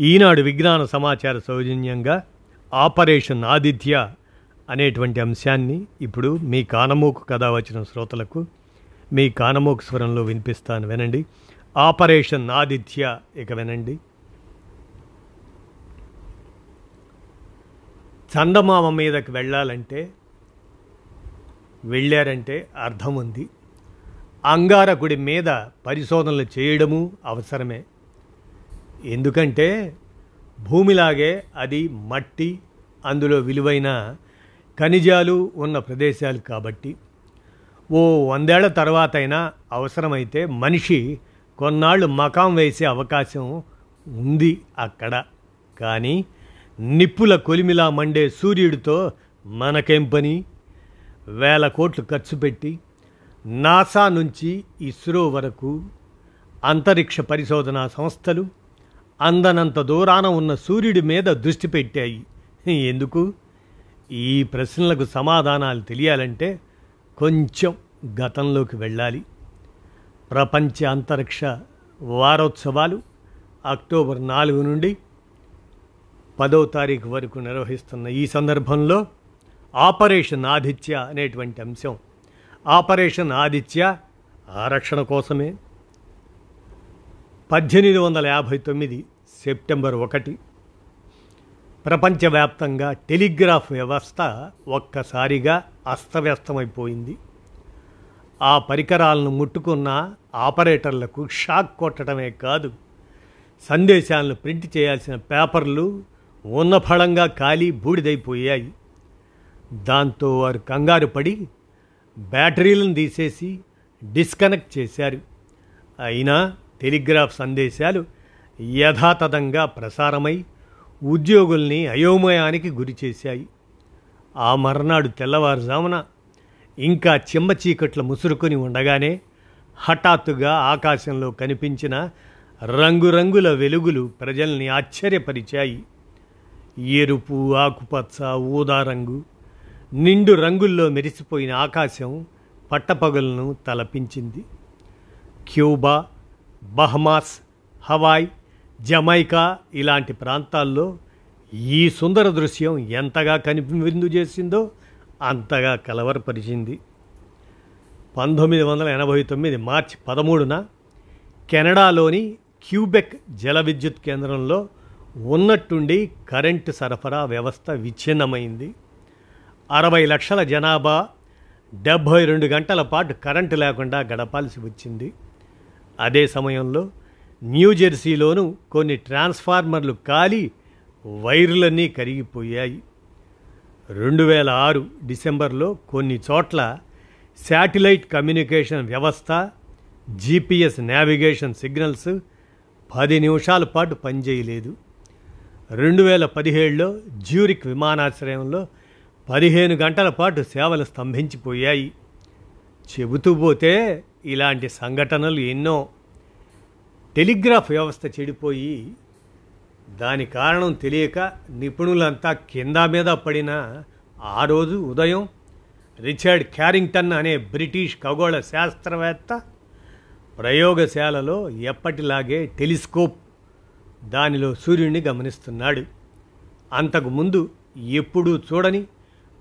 ఈనాడు విజ్ఞాన సమాచార సౌజన్యంగా ఆపరేషన్ ఆదిత్య అనేటువంటి అంశాన్ని ఇప్పుడు మీ కానమూకు కథ వచ్చిన శ్రోతలకు మీ కానమూకు స్వరంలో వినిపిస్తాను వినండి. ఆపరేషన్ ఆదిత్య ఇక వినండి. చందమామ మీదకి వెళ్ళాలంటే వెళ్ళారంటే అర్థం ఉంది అంగారకుడి మీద పరిశోధనలు చేయడము అవసరమే. ఎందుకంటే భూమిలాగే అది మట్టి అందులో విలువైన ఖనిజాలు ఉన్న ప్రదేశాలు కాబట్టి. ఓ వందేళ్ళ తర్వాత అయినా అవసరమైతే మనిషి కొన్నాళ్ళు మకాం వేసే అవకాశం ఉంది అక్కడ. కానీ నిప్పుల కొలిమిలా మండే సూర్యుడితో మనకేం పని? వేల కోట్లు ఖర్చు పెట్టి నాసా నుంచి ఇస్రో వరకు అంతరిక్ష పరిశోధనా సంస్థలు అందనంత దూరాన ఉన్న సూర్యుడి మీద దృష్టి పెట్టాయి. ఎందుకు? ఈ ప్రశ్నలకు సమాధానాలు తెలియాలంటే కొంచెం గతంలోకి వెళ్ళాలి. ప్రపంచ అంతరిక్ష వారోత్సవాలు అక్టోబర్ నాలుగు నుండి పదో తారీఖు వరకు నిర్వహిస్తున్న ఈ సందర్భంలో ఆపరేషన్ ఆదిత్య అనేటువంటి అంశం. ఆపరేషన్ ఆదిత్య ఆరక్షణ కోసమే. పద్దెనిమిది వందల యాభై తొమ్మిది సెప్టెంబర్ ఒకటి ప్రపంచవ్యాప్తంగా టెలిగ్రాఫ్ వ్యవస్థ ఒక్కసారిగా అస్తవ్యస్తమైపోయింది. ఆ పరికరాలను ముట్టుకున్న ఆపరేటర్లకు షాక్ కొట్టడమే కాదు సందేశాలను ప్రింట్ చేయాల్సిన పేపర్లు ఉన్నఫలంగా ఖాళీ బూడిదైపోయాయి. దాంతో వారు కంగారు పడి బ్యాటరీలను తీసేసి డిస్కనెక్ట్ చేశారు. అయినా టెలిగ్రాఫ్ సందేశాలు యథాతథంగా ప్రసారమై ఉద్యోగుల్ని అయోమయానికి గురిచేశాయి ఆ మర్నాడు తెల్లవారుజామున ఇంకా చిమ్మ చీకట్ల ముసురుకొని ఉండగానే హఠాత్తుగా ఆకాశంలో కనిపించిన రంగురంగుల వెలుగులు ప్రజల్ని ఆశ్చర్యపరిచాయి. ఎరుపు ఆకుపచ్చ ఊదా రంగు నిండు రంగుల్లో మెరిసిపోయిన ఆకాశం పట్టపగలను తలపించింది. క్యూబా బహమాస్ హవాయ్ జమైకా ఇలాంటి ప్రాంతాల్లో ఈ సుందర దృశ్యం ఎంతగా కనిపిందు చేసిందో అంతగా కలవరపరిచింది. పంతొమ్మిది వందల ఎనభై తొమ్మిది మార్చి పదమూడున కెనడాలోని క్యూబెక్ జల విద్యుత్ కేంద్రంలో ఉన్నట్టుండి కరెంటు సరఫరా వ్యవస్థ విచ్ఛిన్నమైంది. అరవై లక్షల జనాభా డెబ్భై రెండు గంటల పాటు కరెంటు లేకుండా గడపాల్సి వచ్చింది. అదే సమయంలో న్యూజెర్సీలోనూ కొన్ని ట్రాన్స్ఫార్మర్లు కాలి వైర్లన్నీ కరిగిపోయాయి. రెండు వేల ఆరు డిసెంబర్లో కొన్ని చోట్ల శాటిలైట్ కమ్యూనికేషన్ వ్యవస్థ జీపీఎస్ నావిగేషన్ సిగ్నల్స్ పది నిమిషాల పాటు పనిచేయలేదు. రెండు వేల పదిహేడులో జ్యూరిక్ విమానాశ్రయంలో పదిహేను గంటల పాటు సేవలు స్తంభించిపోయాయి. చెబుతూ పోతే ఇలాంటి సంఘటనలు ఎన్నో టెలిగ్రాఫ్ వ్యవస్థ చెడిపోయి దాని కారణం తెలియక నిపుణులంతా కింద మీద పడిన ఆ రోజు ఉదయం రిచర్డ్ క్యారింగ్టన్ అనే బ్రిటిష్ ఖగోళ శాస్త్రవేత్త ప్రయోగశాలలో ఎప్పటిలాగే టెలిస్కోప్ దానిలో సూర్యుడిని గమనిస్తున్నాడు. అంతకుముందు ఎప్పుడూ చూడని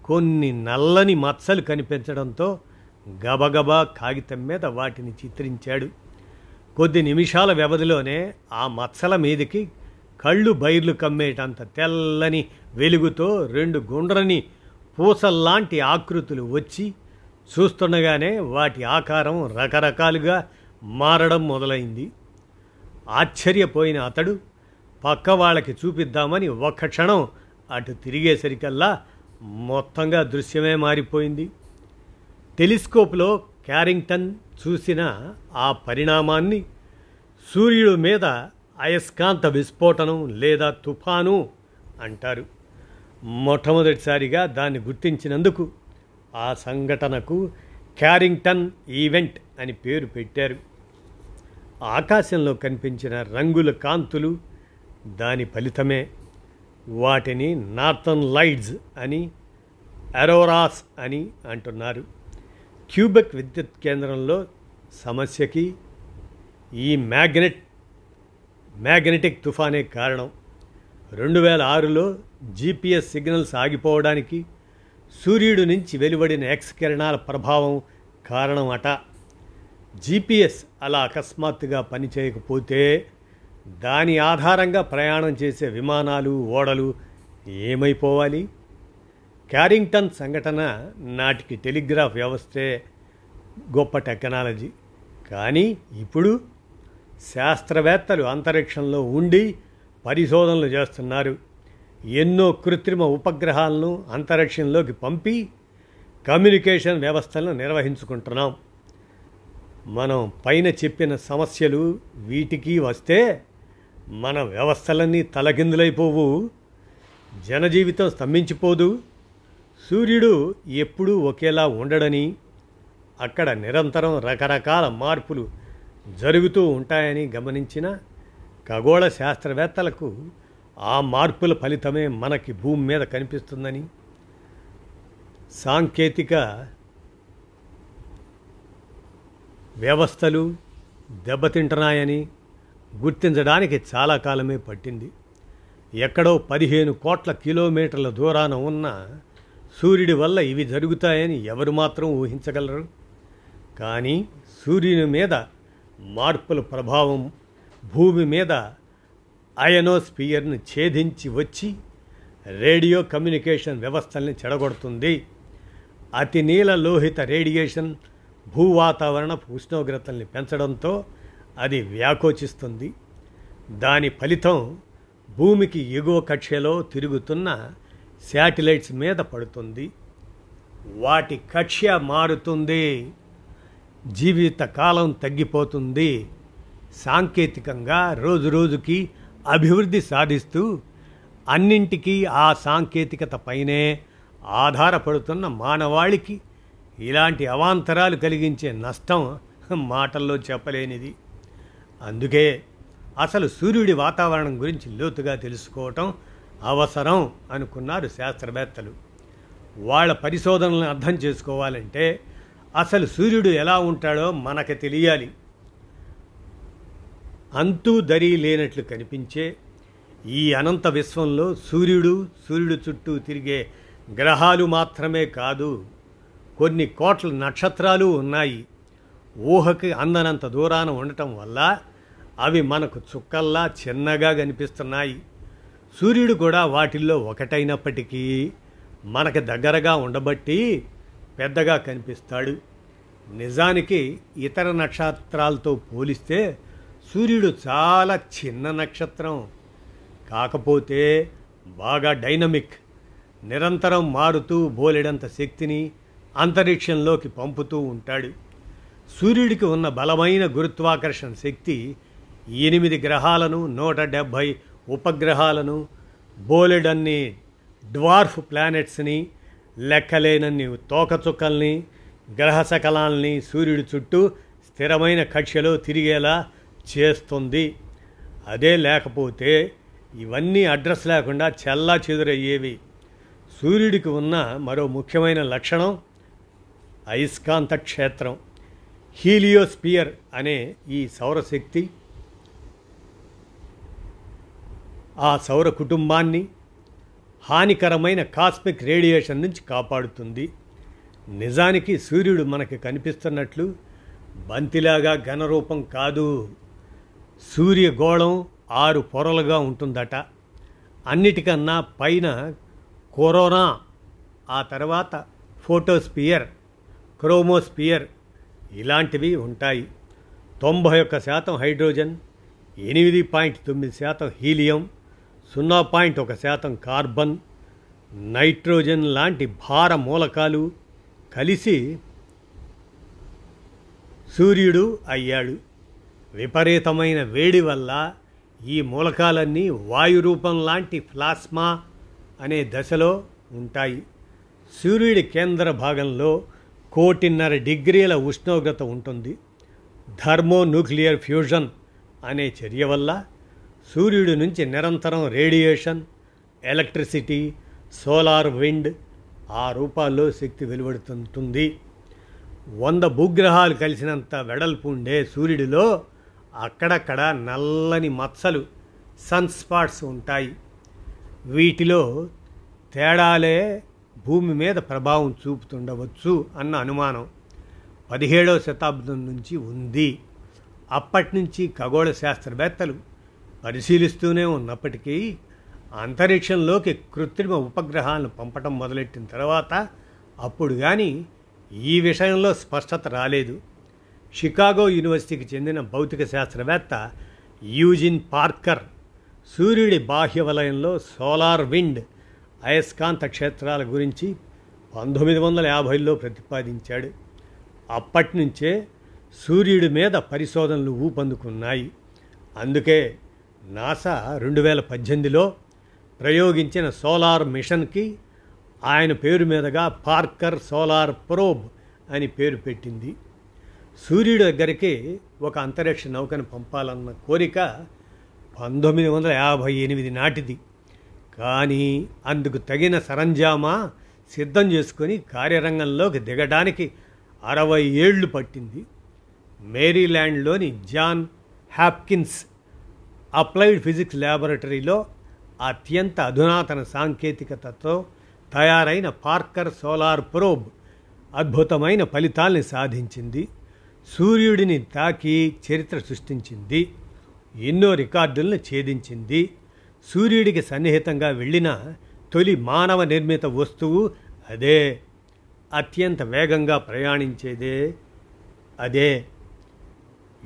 కొన్ని నల్లని మచ్చలు కనిపించడంతో గబగబా కాగితం మీద వాటిని చిత్రించాడు. కొద్ది నిమిషాల వ్యవధిలోనే ఆ మచ్చల మీదకి కళ్ళు బైర్లు కమ్మేటంత తెల్లని వెలుగుతో రెండు గుండ్రని పూసల్లాంటి ఆకృతులు వచ్చి చూస్తుండగానే వాటి ఆకారం రకరకాలుగా మారడం మొదలైంది. ఆశ్చర్యపోయిన అతడు పక్క వాళ్ళకి చూపిద్దామని ఒక్క క్షణం అటు తిరిగేసరికల్లా మొత్తంగా దృశ్యమే మారిపోయింది. టెలిస్కోప్లో క్యారింగ్టన్ చూసిన ఆ పరిణామాన్ని సూర్యుడి మీద అయస్కాంత విస్ఫోటనం లేదా తుఫాను అంటారు. మొట్టమొదటిసారిగా దాన్ని గుర్తించినందుకు ఆ సంఘటనకు క్యారింగ్టన్ ఈవెంట్ అని పేరు పెట్టారు. ఆకాశంలో కనిపించిన రంగుల కాంతులు దాని ఫలితమే. వాటిని నార్థన్ లైట్స్ అని అరోరాస్ అని అంటున్నారు. క్యూబెక్ విద్యుత్ కేంద్రంలో సమస్యకి ఈ మ్యాగ్నెట్ మ్యాగ్నెటిక్ తుఫానే కారణం. రెండు వేల ఆరులో జీపీఎస్ సిగ్నల్స్ ఆగిపోవడానికి సూర్యుడి నుంచి వెలువడిన ఎక్స్ కిరణాల ప్రభావం కారణం అట జీపీఎస్ అలా అకస్మాత్తుగా పనిచేయకపోతే దాని ఆధారంగా ప్రయాణం చేసే విమానాలు ఓడలు ఏమైపోవాలి? క్యారింగ్టన్ సంఘటన నాటికి టెలిగ్రాఫ్ వ్యవస్థే గొప్ప టెక్నాలజీ. కానీ ఇప్పుడు శాస్త్రవేత్తలు అంతరిక్షంలో ఉండి పరిశోధనలు చేస్తున్నారు. ఎన్నో కృత్రిమ ఉపగ్రహాలను అంతరిక్షంలోకి పంపి కమ్యూనికేషన్ వ్యవస్థలను నిర్వహించుకుంటున్నాం. మనం పైన చెప్పిన సమస్యలు వీటికి వస్తే మన వ్యవస్థలన్నీ తలకిందులైపోవు. జనజీవితం స్తంభించిపోదు. సూర్యుడు ఎప్పుడూ ఒకేలా ఉండడని అక్కడ నిరంతరం రకరకాల మార్పులు జరుగుతూ ఉంటాయని గమనించిన ఖగోళ శాస్త్రవేత్తలకు ఆ మార్పుల ఫలితమే మనకి భూమి మీద కనిపిస్తుందని సాంకేతిక వ్యవస్థలు దెబ్బతింటున్నాయని గుర్తించడానికి చాలా కాలమే పట్టింది. ఎక్కడో పదిహేను కోట్ల కిలోమీటర్ల దూరాన ఉన్న సూర్యుడి వల్ల ఇవి జరుగుతాయని ఎవరు మాత్రం ఊహించగలరు? కానీ సూర్యుని మీద మార్పుల ప్రభావం భూమి మీద అయనోస్పియర్ను ఛేదించి వచ్చి రేడియో కమ్యూనికేషన్ వ్యవస్థల్ని చెడగొడుతుంది. అతి నీల లోహిత రేడియేషన్ భూ వాతావరణపు ఉష్ణోగ్రతల్ని పెంచడంతో అది వ్యాకోచిస్తుంది. దాని ఫలితం భూమికి ఎగువ కక్షలో తిరుగుతున్న శాటిలైట్స్ మీద పడుతుంది. వాటి కక్ష్య మారుతుంది. జీవిత కాలం తగ్గిపోతుంది. సాంకేతికంగా రోజు రోజుకి అభివృద్ధి సాధిస్తూ అన్నింటికీ ఆ సాంకేతికత పైనే ఆధారపడుతున్న మానవాళికి ఇలాంటి అవాంతరాలు కలిగించే నష్టం మాటల్లో చెప్పలేనిది. అందుకే అసలు సూర్యుడి వాతావరణం గురించి లోతుగా తెలుసుకోవటం అవసరం అనుకున్నారు శాస్త్రవేత్తలు. వాళ్ళ పరిశోధనలను అర్థం చేసుకోవాలంటే అసలు సూర్యుడు ఎలా ఉంటాడో మనకు తెలియాలి. అంతూ దరి లేనట్లు కనిపించే ఈ అనంత విశ్వంలో సూర్యుడు సూర్యుడు చుట్టూ తిరిగే గ్రహాలు మాత్రమే కాదు కొన్ని కోట్ల నక్షత్రాలు ఉన్నాయి. ఊహకి అందనంత దూరాన ఉండటం వల్ల అవి మనకు చుక్కల్లా చిన్నగా కనిపిస్తున్నాయి. సూర్యుడు కూడా వాటిల్లో ఒకటైనప్పటికీ మనకి దగ్గరగా ఉండబట్టి పెద్దగా కనిపిస్తాడు. నిజానికి ఇతర నక్షత్రాలతో పోలిస్తే సూర్యుడు చాలా చిన్న నక్షత్రం. కాకపోతే బాగా డైనమిక్ నిరంతరం మారుతూ బోలెడంత శక్తిని అంతరిక్షంలోకి పంపుతూ ఉంటాడు. సూర్యుడికి ఉన్న బలమైన గురుత్వాకర్షణ శక్తి ఎనిమిది గ్రహాలను నూట డెబ్భై ఉపగ్రహాలను బోలెడన్ని డ్వార్ఫ్ ప్లానెట్స్ని లెక్కలేనన్ని తోకచుక్కల్ని గ్రహ సకలాల్ని సూర్యుడి చుట్టూ స్థిరమైన కక్షలో తిరిగేలా చేస్తుంది. అదే లేకపోతే ఇవన్నీ అడ్రస్ లేకుండా చల్లా చెదురయ్యేవి. సూర్యుడికి ఉన్న మరో ముఖ్యమైన లక్షణం అయస్కాంత క్షేత్రం. హీలియోస్పియర్ అనే ఈ సౌరశక్తి ఆ సౌర కుటుంబాన్ని హానికరమైన కాస్మిక్ రేడియేషన్ నుంచి కాపాడుతుంది. నిజానికి సూర్యుడు మనకి కనిపిస్తున్నట్లు బంతిలాగా ఘనరూపం కాదు. సూర్యగోళం ఆరు పొరలుగా ఉంటుందట. అన్నిటికన్నా పైన కరోనా ఆ తర్వాత ఫోటోస్పియర్ క్రోమోస్పియర్ ఇలాంటివి ఉంటాయి. తొంభై ఒక్క శాతం హైడ్రోజన్ ఎనిమిది పాయింట్ తొమ్మిది శాతం హీలియం సున్నా పాయింట్ ఒక శాతం కార్బన్ నైట్రోజన్ లాంటి భార మూలకాలు కలిసి సూర్యుడు అయ్యాడు. విపరీతమైన వేడి వల్ల ఈ మూలకాలన్నీ వాయు రూపం లాంటి ప్లాస్మా అనే దశలో ఉంటాయి. సూర్యుడి కేంద్ర భాగంలో కోటిన్నర డిగ్రీల ఉష్ణోగ్రత ఉంటుంది. థర్మోన్యూక్లియర్ ఫ్యూజన్ అనే చర్య వల్ల సూర్యుడి నుంచి నిరంతరం రేడియేషన్ ఎలక్ట్రిసిటీ సోలార్ విండ్ ఆ రూపాల్లో శక్తి వెలువడుతుంటుంది. వంద భూగ్రహాలు కలిసినంత వెడల్పు ఉండే సూర్యుడిలో అక్కడక్కడ నల్లని మచ్చలు సన్ స్పాట్స్ ఉంటాయి. వీటిలో తేడాలే భూమి మీద ప్రభావం చూపుతుండవచ్చు అన్న అనుమానం పదిహేడవ శతాబ్దం నుంచి ఉంది. అప్పటి నుంచి ఖగోళ శాస్త్రవేత్తలు పరిశీలిస్తూనే ఉన్నప్పటికీ అంతరిక్షంలోకి కృత్రిమ ఉపగ్రహాలను పంపటం మొదలెట్టిన తర్వాత అప్పుడు కానీ ఈ విషయంలో స్పష్టత రాలేదు. షికాగో యూనివర్సిటీకి చెందిన భౌతిక శాస్త్రవేత్త యూజిన్ పార్కర్ సూర్యుడి బాహ్య వలయంలో సోలార్ విండ్ అయస్కాంత క్షేత్రాల గురించి పంతొమ్మిది వందల యాభైలో ప్రతిపాదించాడు. అప్పటి నుంచే సూర్యుడి మీద పరిశోధనలు ఊపందుకున్నాయి. అందుకే నాసా రెండు వేల పద్దెనిమిదిలో ప్రయోగించిన సోలార్ మిషన్కి ఆయన పేరు మీదుగా పార్కర్ సోలార్ ప్రోబ్ అని పేరు పెట్టింది. సూర్యుడి దగ్గరికి ఒక అంతరిక్ష నౌకను పంపాలన్న కోరిక పంతొమ్మిది వందల యాభై ఎనిమిది నాటిది. కానీ అందుకు తగిన సరంజామా సిద్ధం చేసుకొని కార్యరంగంలోకి దిగడానికి అరవై ఏళ్ళు పట్టింది. మేరీల్యాండ్లోని జాన్ హ్యాప్కిన్స్ అప్లైడ్ ఫిజిక్స్ ల్యాబొరేటరీలో అత్యంత అధునాతన సాంకేతికతతో తయారైన పార్కర్ సోలార్ ప్రోబ్ అద్భుతమైన ఫలితాల్ని సాధించింది సూర్యుడిని తాకి చరిత్ర సృష్టించింది ఎన్నో రికార్డులను ఛేదించింది సూర్యుడికి సన్నిహితంగా వెళ్ళిన తొలి మానవ నిర్మిత వస్తువు అదే అత్యంత వేగంగా ప్రయాణించేదే అదే.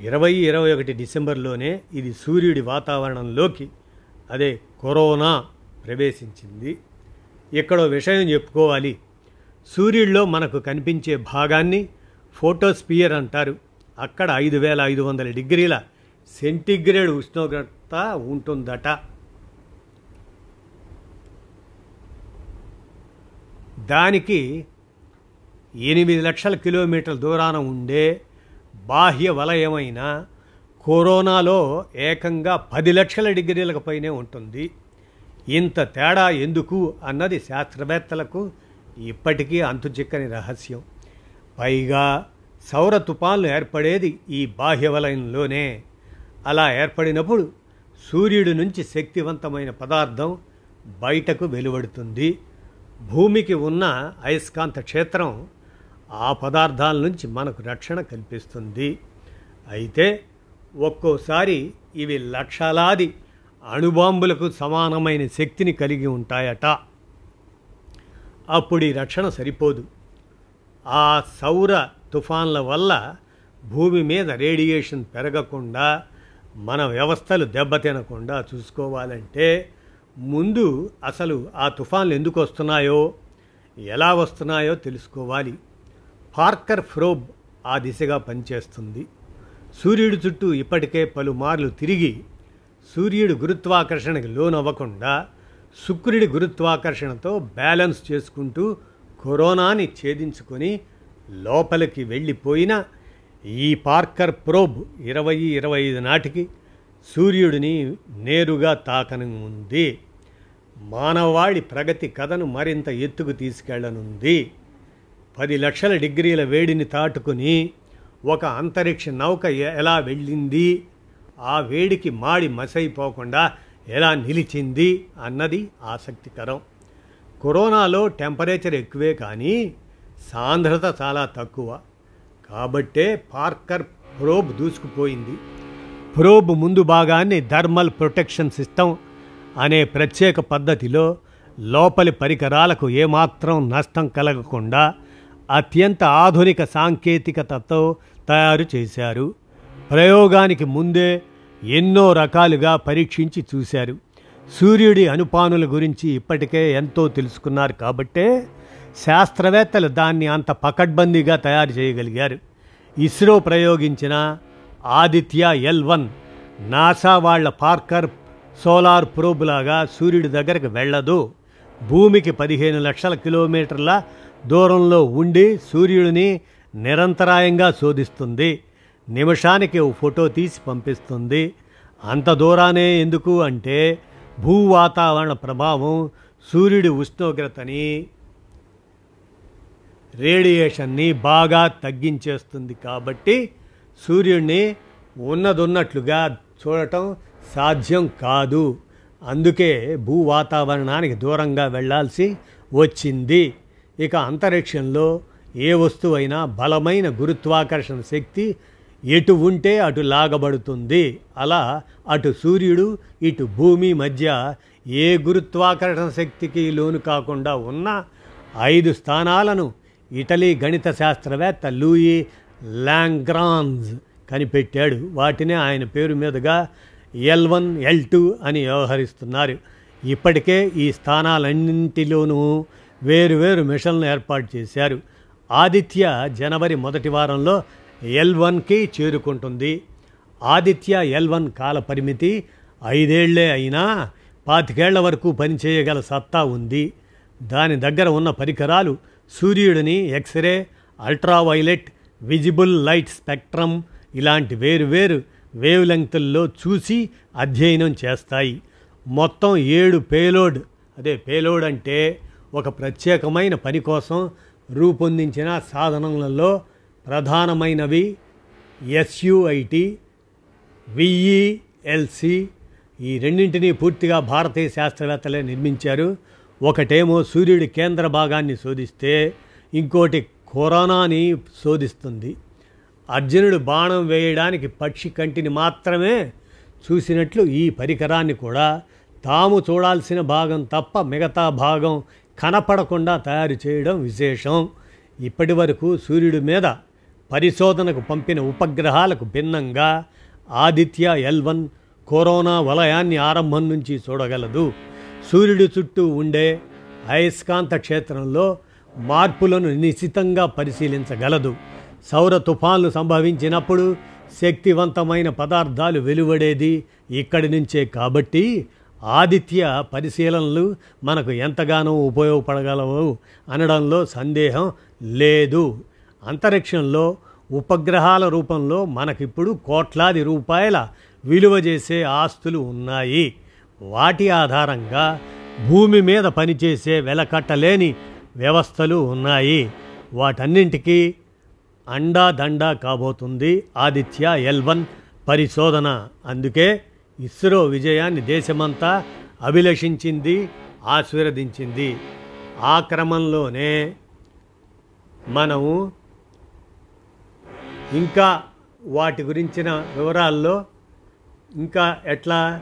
ఇరవై ఇరవై ఒకటి డిసెంబర్లోనే ఇది సూర్యుడి వాతావరణంలోకి అదే కరోనా ప్రవేశించింది. ఇక్కడో విషయం చెప్పుకోవాలి. సూర్యుడిలో మనకు కనిపించే భాగాన్ని ఫోటోస్పియర్ అంటారు. అక్కడ ఐదు వేల ఐదు వందల డిగ్రీల సెంటిగ్రేడ్ ఉష్ణోగ్రత ఉంటుందట. దానికి ఎనిమిది లక్షల కిలోమీటర్ల దూరాన ఉండే బాహ్య వలయమైన కరోనాలో ఏకంగా పది లక్షల డిగ్రీలకు పైనే ఉంటుంది. ఇంత తేడా ఎందుకు అన్నది శాస్త్రవేత్తలకు ఇప్పటికీ అంతుచిక్కని రహస్యం. పైగా సౌర తుపాన్లు ఏర్పడేది ఈ బాహ్య వలయంలోనే. అలా ఏర్పడినప్పుడు సూర్యుడి నుంచి శక్తివంతమైన పదార్థం బయటకు వెలువడుతుంది. భూమికి ఉన్న అయస్కాంత క్షేత్రం ఆ పదార్థాల నుంచి మనకు రక్షణ కల్పిస్తుంది. అయితే ఒక్కోసారి ఇవి లక్షలాది అణుబాంబులకు సమానమైన శక్తిని కలిగి ఉంటాయట. అప్పుడు ఈ రక్షణ సరిపోదు. ఆ సౌర తుఫాన్ల వల్ల భూమి మీద రేడియేషన్ పెరగకుండా మన వ్యవస్థలు దెబ్బతినకుండా చూసుకోవాలంటే ముందు అసలు ఆ తుఫాన్లు ఎందుకు వస్తున్నాయో ఎలా వస్తున్నాయో తెలుసుకోవాలి. పార్కర్ ఫ్రోబ్ ఆ దిశగా పనిచేస్తుంది. సూర్యుడి చుట్టూ ఇప్పటికే పలుమార్లు తిరిగి సూర్యుడు గురుత్వాకర్షణకి లోనవ్వకుండా శుక్రుడి గురుత్వాకర్షణతో బ్యాలెన్స్ చేసుకుంటూ కరోనాని ఛేదించుకొని లోపలికి వెళ్ళిపోయిన ఈ పార్కర్ ప్రోబ్ ఇరవై ఇరవై ఐదు నాటికి సూర్యుడిని నేరుగా తాకనుంది. మానవాళి ప్రగతి కథను మరింత ఎత్తుకు తీసుకెళ్ళనుంది. పది లక్షల డిగ్రీల వేడిని తాటుకుని ఒక అంతరిక్ష నౌక ఎలా వెళ్ళింది? ఆ వేడికి మాడి మసైపోకుండా ఎలా నిలిచింది? అన్నది ఆసక్తికరం. కరోనాలో టెంపరేచర్ ఎక్కువే కానీ సాంద్రత చాలా తక్కువ. కాబట్టే పార్కర్ ప్రోబ్ దూసుకుపోయింది. ప్రోబ్ ముందు భాగాన్ని థర్మల్ ప్రొటెక్షన్ సిస్టమ్ అనే ప్రత్యేక పద్ధతిలో లోపలి పరికరాలకు ఏమాత్రం నష్టం కలగకుండా అత్యంత ఆధునిక సాంకేతికతతో తయారు చేశారు. ప్రయోగానికి ముందే ఎన్నో రకాలుగా పరీక్షించి చూశారు. సూర్యుడి అనుపానుల గురించి ఇప్పటికే ఎంతో తెలుసుకున్నారు కాబట్టే శాస్త్రవేత్తలు దాన్ని అంత పకడ్బందీగా తయారు చేయగలిగారు. ఇస్రో ప్రయోగించిన ఆదిత్య ఎల్ వన్ నాసా వాళ్ళ పార్కర్ సోలార్ ప్రోబ్ లాగా సూర్యుడి దగ్గరకు వెళ్ళదు భూమికి పదిహేను లక్షల కిలోమీటర్ల దూరంలో ఉండి సూర్యుడిని నిరంతరాయంగా శోధిస్తుంది. నిమిషానికి ఓ ఫోటో తీసి పంపిస్తుంది. అంత దూరానే ఎందుకు అంటే భూ వాతావరణ ప్రభావం సూర్యుడి ఉష్ణోగ్రతని రేడియేషన్ని బాగా తగ్గించేస్తుంది కాబట్టి సూర్యుడిని ఉన్నదున్నట్లుగా చూడటం సాధ్యం కాదు. అందుకే భూ వాతావరణానికి దూరంగా వెళ్ళాల్సి వచ్చింది. ఇక అంతరిక్షంలో ఏ వస్తువైనా బలమైన గురుత్వాకర్షణ శక్తి ఎటు ఉంటే అటు లాగబడుతుంది. అలా అటు సూర్యుడు ఇటు భూమి మధ్య ఏ గురుత్వాకర్షణ శక్తికి లోను కాకుండా ఉన్న ఐదు స్థానాలను ఇటలీ గణిత శాస్త్రవేత్త లూయి లాంగ్రాన్స్ కనిపెట్టాడు. వాటినే ఆయన పేరు మీదుగా ఎల్ వన్ ఎల్ టూ అని వ్యవహరిస్తున్నారు. ఇప్పటికే ఈ స్థానాలన్నింటిలోనూ వేరు వేరు మిషన్లు ఏర్పాటు చేశారు. ఆదిత్య జనవరి మొదటి వారంలో ఎల్ వన్కి చేరుకుంటుంది. ఆదిత్య ఎల్ వన్ కాల పరిమితి ఐదేళ్ళే అయినా పాతికేళ్ళ వరకు పనిచేయగల సత్తా ఉంది. దాని దగ్గర ఉన్న పరికరాలు సూర్యుడిని X ray ultraviolet visible light spectrum ఇలాంటి వేరు వేరు వేవ్ లెంగ్తుల్లో చూసి అధ్యయనం చేస్తాయి. మొత్తం ఏడు పేలోడ్ అదే పేలోడ్ అంటే ఒక ప్రత్యేకమైన పని కోసం రూపొందించిన సాధనలలో ప్రధానమైనవి ఎస్యుఐటి విఈఎల్సి ఈ రెండింటినీ పూర్తిగా భారతీయ శాస్త్రవేత్తలే నిర్మించారు. ఒకటేమో సూర్యుడి కేంద్ర భాగాన్ని శోధిస్తే ఇంకోటి కరోనాని శోధిస్తుంది. అర్జునుడు బాణం వేయడానికి పక్షి కంటిని మాత్రమే చూసినట్లు ఈ పరికరాన్ని కూడా తాము చూడాల్సిన భాగం తప్ప మిగతా భాగం కనపడకుండా తయారు చేయడం విశేషం. ఇప్పటి వరకు సూర్యుడి మీద పరిశోధనకు పంపిన ఉపగ్రహాలకు భిన్నంగా ఆదిత్య ఎల్ వన్ కరోనా వలయాన్ని ఆరంభం నుంచి చూడగలదు. సూర్యుడి చుట్టూ ఉండే అయస్కాంత క్షేత్రంలో మార్పులను నిశితంగా పరిశీలించగలదు. సౌర తుఫాన్లు సంభవించినప్పుడు శక్తివంతమైన పదార్థాలు వెలువడేది ఇక్కడి నుంచే కాబట్టి ఆదిత్య పరిశీలనలు మనకు ఎంతగానో ఉపయోగపడగలవు అనడంలో సందేహం లేదు. అంతరిక్షంలో ఉపగ్రహాల రూపంలో మనకిప్పుడు కోట్లాది రూపాయల విలువ చేసే ఆస్తులు ఉన్నాయి. వాటి ఆధారంగా భూమి మీద పనిచేసే వెలకట్టలేని వ్యవస్థలు ఉన్నాయి. వాటన్నింటికీ అండా దండా కాబోతుంది ఆదిత్య ఎల్వన్ పరిశోధన. అందుకే ఇస్రో విజయాన్ని దేశమంతా అభిలషించింది ఆశీర్వదించింది. ఆ క్రమంలోనే మనము ఇంకా వాటి గురించిన వివరాల్లో ఇంకా ఎట్లా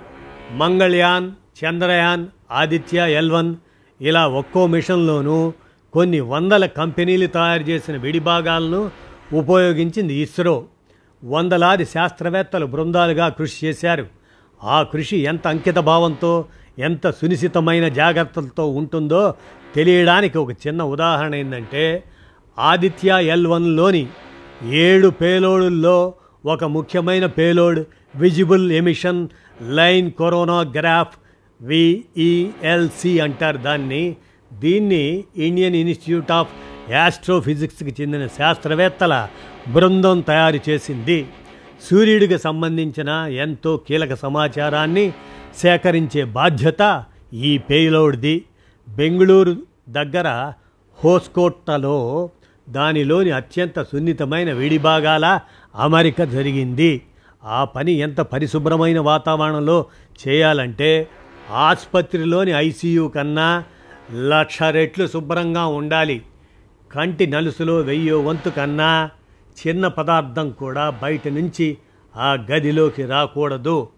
మంగళయాన్ చంద్రయాన్ ఆదిత్య ఎల్వన్ ఇలా ఒక్కో మిషన్లోనూ కొన్ని వందల కంపెనీలు తయారు చేసిన విడిభాగాలను ఉపయోగించింది ఇస్రో. వందలాది శాస్త్రవేత్తలు బృందాలుగా కృషి చేశారు. ఆ కృషి ఎంత అంకిత భావంతో ఎంత సునిశ్చితమైన జాగ్రత్తలతో ఉంటుందో తెలియడానికి ఒక చిన్న ఉదాహరణ ఏంటంటే ఆదిత్య ఎల్ వన్లోని ఏడు పేలోడుల్లో ఒక ముఖ్యమైన payload visible emission line coronagraph VELC అంటారు. దాన్ని దీన్ని ఇండియన్ ఇన్స్టిట్యూట్ ఆఫ్ యాస్ట్రోఫిజిక్స్కి చెందిన శాస్త్రవేత్తల బృందం తయారు చేసింది. సూర్యుడికి సంబంధించిన ఎంతో కీలక సమాచారాన్ని సేకరించే బాధ్యత ఈ పేలోడ్ది. బెంగళూరు దగ్గర హోస్కోట్టలో దానిలోని అత్యంత సున్నితమైన విడిభాగాల అమరిక జరిగింది. ఆ పని ఎంత పరిశుభ్రమైన వాతావరణంలో చేయాలంటే ఆసుపత్రిలోని ఐసీయూ కన్నా లక్ష రెట్లు శుభ్రంగా ఉండాలి. కంటి నలుసులో వెయ్యో వంతు కన్నా చిన్న పదార్థం కూడా బయట నుంచి ఆ గదిలోకి రాకూడదు.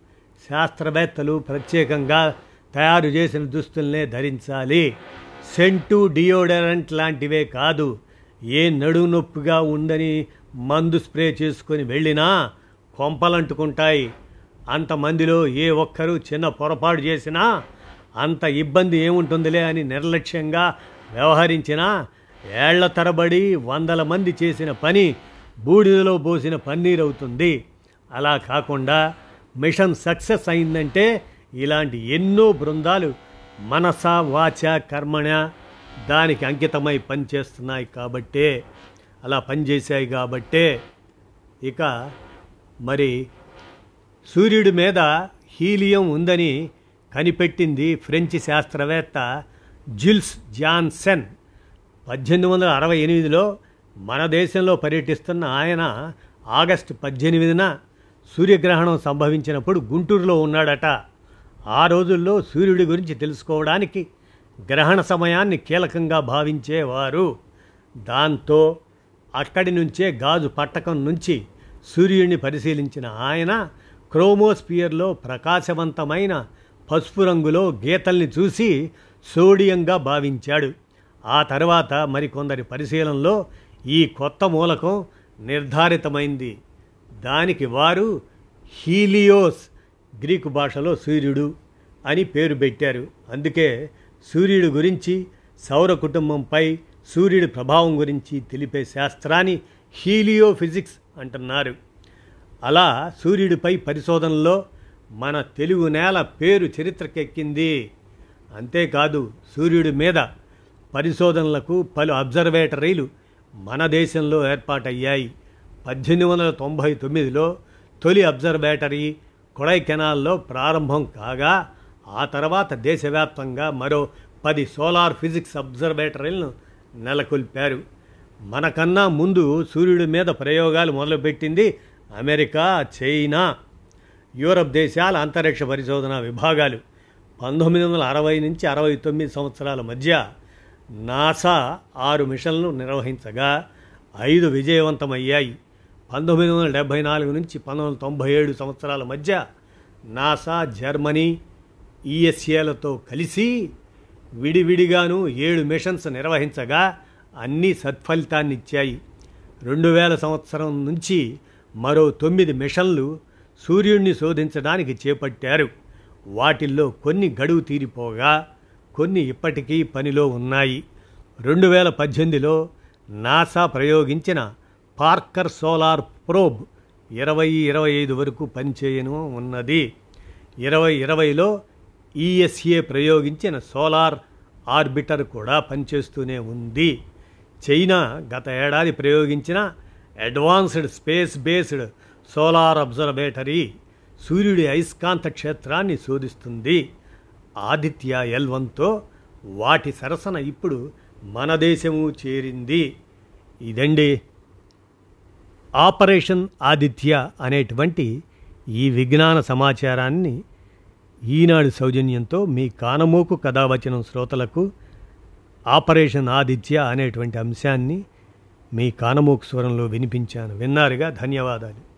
శాస్త్రవేత్తలు ప్రత్యేకంగా తయారు చేసిన దుస్తుల్నే ధరించాలి. సెంటు డియోడరెంట్ లాంటివే కాదు. ఏ నడుము నొప్పిగా ఉందని మందు స్ప్రే చేసుకొని వెళ్ళినా కొంపలంటుకుంటాయి. అంతమందిలో ఏ ఒక్కరూ చిన్న పొరపాటు చేసినా అంత ఇబ్బంది ఏముంటుందిలే అని నిర్లక్ష్యంగా వ్యవహరించినా ఏళ్ళ తరబడి వందల మంది చేసిన పని బూడిదలో పోసిన పన్నీర్ అవుతుంది అలా కాకుండా మిషన్ సక్సెస్ అయిందంటే ఇలాంటి ఎన్నో బృందాలు మనస వాచ కర్మణ దానికి అంకితమై పనిచేస్తున్నాయి కాబట్టే అలా పనిచేశాయి కాబట్టే ఇక మరి సూర్యుడి మీద హీలియం ఉందని కనిపెట్టింది ఫ్రెంచ్ శాస్త్రవేత్త జిల్స్ జాన్సెన్. పద్దెనిమిది వందల అరవై ఎనిమిదిలో మన దేశంలో పర్యటిస్తున్న ఆయన ఆగస్టు పద్దెనిమిదిన సూర్యగ్రహణం సంభవించినప్పుడు గుంటూరులో ఉన్నాడట. ఆ రోజుల్లో సూర్యుడి గురించి తెలుసుకోవడానికి గ్రహణ సమయాన్ని కీలకంగా భావించేవారు. దాంతో అక్కడి నుంచే గాజు పట్టకం నుంచి సూర్యుడిని పరిశీలించిన ఆయన క్రోమోస్పియర్లో ప్రకాశవంతమైన పసుపు రంగులో గీతల్ని చూసి సోడియంగా భావించాడు. ఆ తర్వాత మరికొందరి పరిశీలనలో ఈ కొత్త మూలకం నిర్ధారితమైంది. దానికి వారు హీలియోస్ గ్రీకు భాషలో సూర్యుడు అని పేరు పెట్టారు. అందుకే సూర్యుడి గురించి సౌర కుటుంబంపై సూర్యుడి ప్రభావం గురించి తెలిపే శాస్త్రాన్ని హీలియో ఫిజిక్స్ అంటున్నారు. అలా సూర్యుడిపై పరిశోధనలో మన తెలుగు నేల పేరు చరిత్రకెక్కింది. అంతేకాదు సూర్యుడి మీద పరిశోధనలకు పలు అబ్జర్వేటరీలు మన దేశంలో ఏర్పాటయ్యాయి. పద్దెనిమిది వందల తొంభై తొమ్మిదిలో తొలి అబ్జర్వేటరీ కొడైకెనాల్లో ప్రారంభం కాగా ఆ తర్వాత దేశవ్యాప్తంగా మరో పది సోలార్ ఫిజిక్స్ అబ్జర్వేటరీలను నెలకొల్పారు. మనకన్నా ముందు సూర్యుడి మీద ప్రయోగాలు మొదలుపెట్టింది అమెరికా చైనా యూరప్ దేశాల అంతరిక్ష పరిశోధన విభాగాలు. పంతొమ్మిది వందల అరవై నుంచి అరవై తొమ్మిది సంవత్సరాల మధ్య నాసా ఆరు మిషన్లు నిర్వహించగా ఐదు విజయవంతమయ్యాయి. పంతొమ్మిది వందల డెబ్భై నాలుగు నుంచి పంతొమ్మిది వందల తొంభై ఏడు సంవత్సరాల మధ్య నాసా జర్మనీ ఈఎస్ఏలతో కలిసి విడివిడిగాను ఏడు మిషన్స్ నిర్వహించగా అన్నీ సత్ఫలితాన్నిచ్చాయి. రెండు వేల సంవత్సరం నుంచి మరో తొమ్మిది మిషన్లు సూర్యుడిని శోధించడానికి చేపట్టారు. వాటిల్లో కొన్ని గడువు తీరిపోగా కొన్ని ఇప్పటికీ పనిలో ఉన్నాయి. రెండు వేల పద్దెనిమిదిలో నాసా ప్రయోగించిన పార్కర్ సోలార్ ప్రోబ్ ఇరవై ఇరవై ఐదు వరకు పనిచేయను ఉన్నది. ఇరవై ఇరవైలో ఈఎస్ఏ ప్రయోగించిన సోలార్ ఆర్బిటర్ కూడా పనిచేస్తూనే ఉంది. చైనా గత ఏడాది ప్రయోగించిన advanced space based solar observatory సూర్యుడి అయస్కాంత క్షేత్రాన్ని శోధిస్తుంది. ఆదిత్య ఎల్ వన్తో వాటి సరసన ఇప్పుడు మన దేశము చేరింది. ఇదండి. ఆపరేషన్ ఆదిత్య అనేటువంటి ఈ విజ్ఞాన సమాచారాన్ని ఈనాడు సౌజన్యంతో మీ కానమోకు కథావచనం శ్రోతలకు ఆపరేషన్ ఆదిత్య అనేటువంటి అంశాన్ని మీ కానమోకు స్వరంలో వినిపించాను. విన్నారుగా? ధన్యవాదాలు.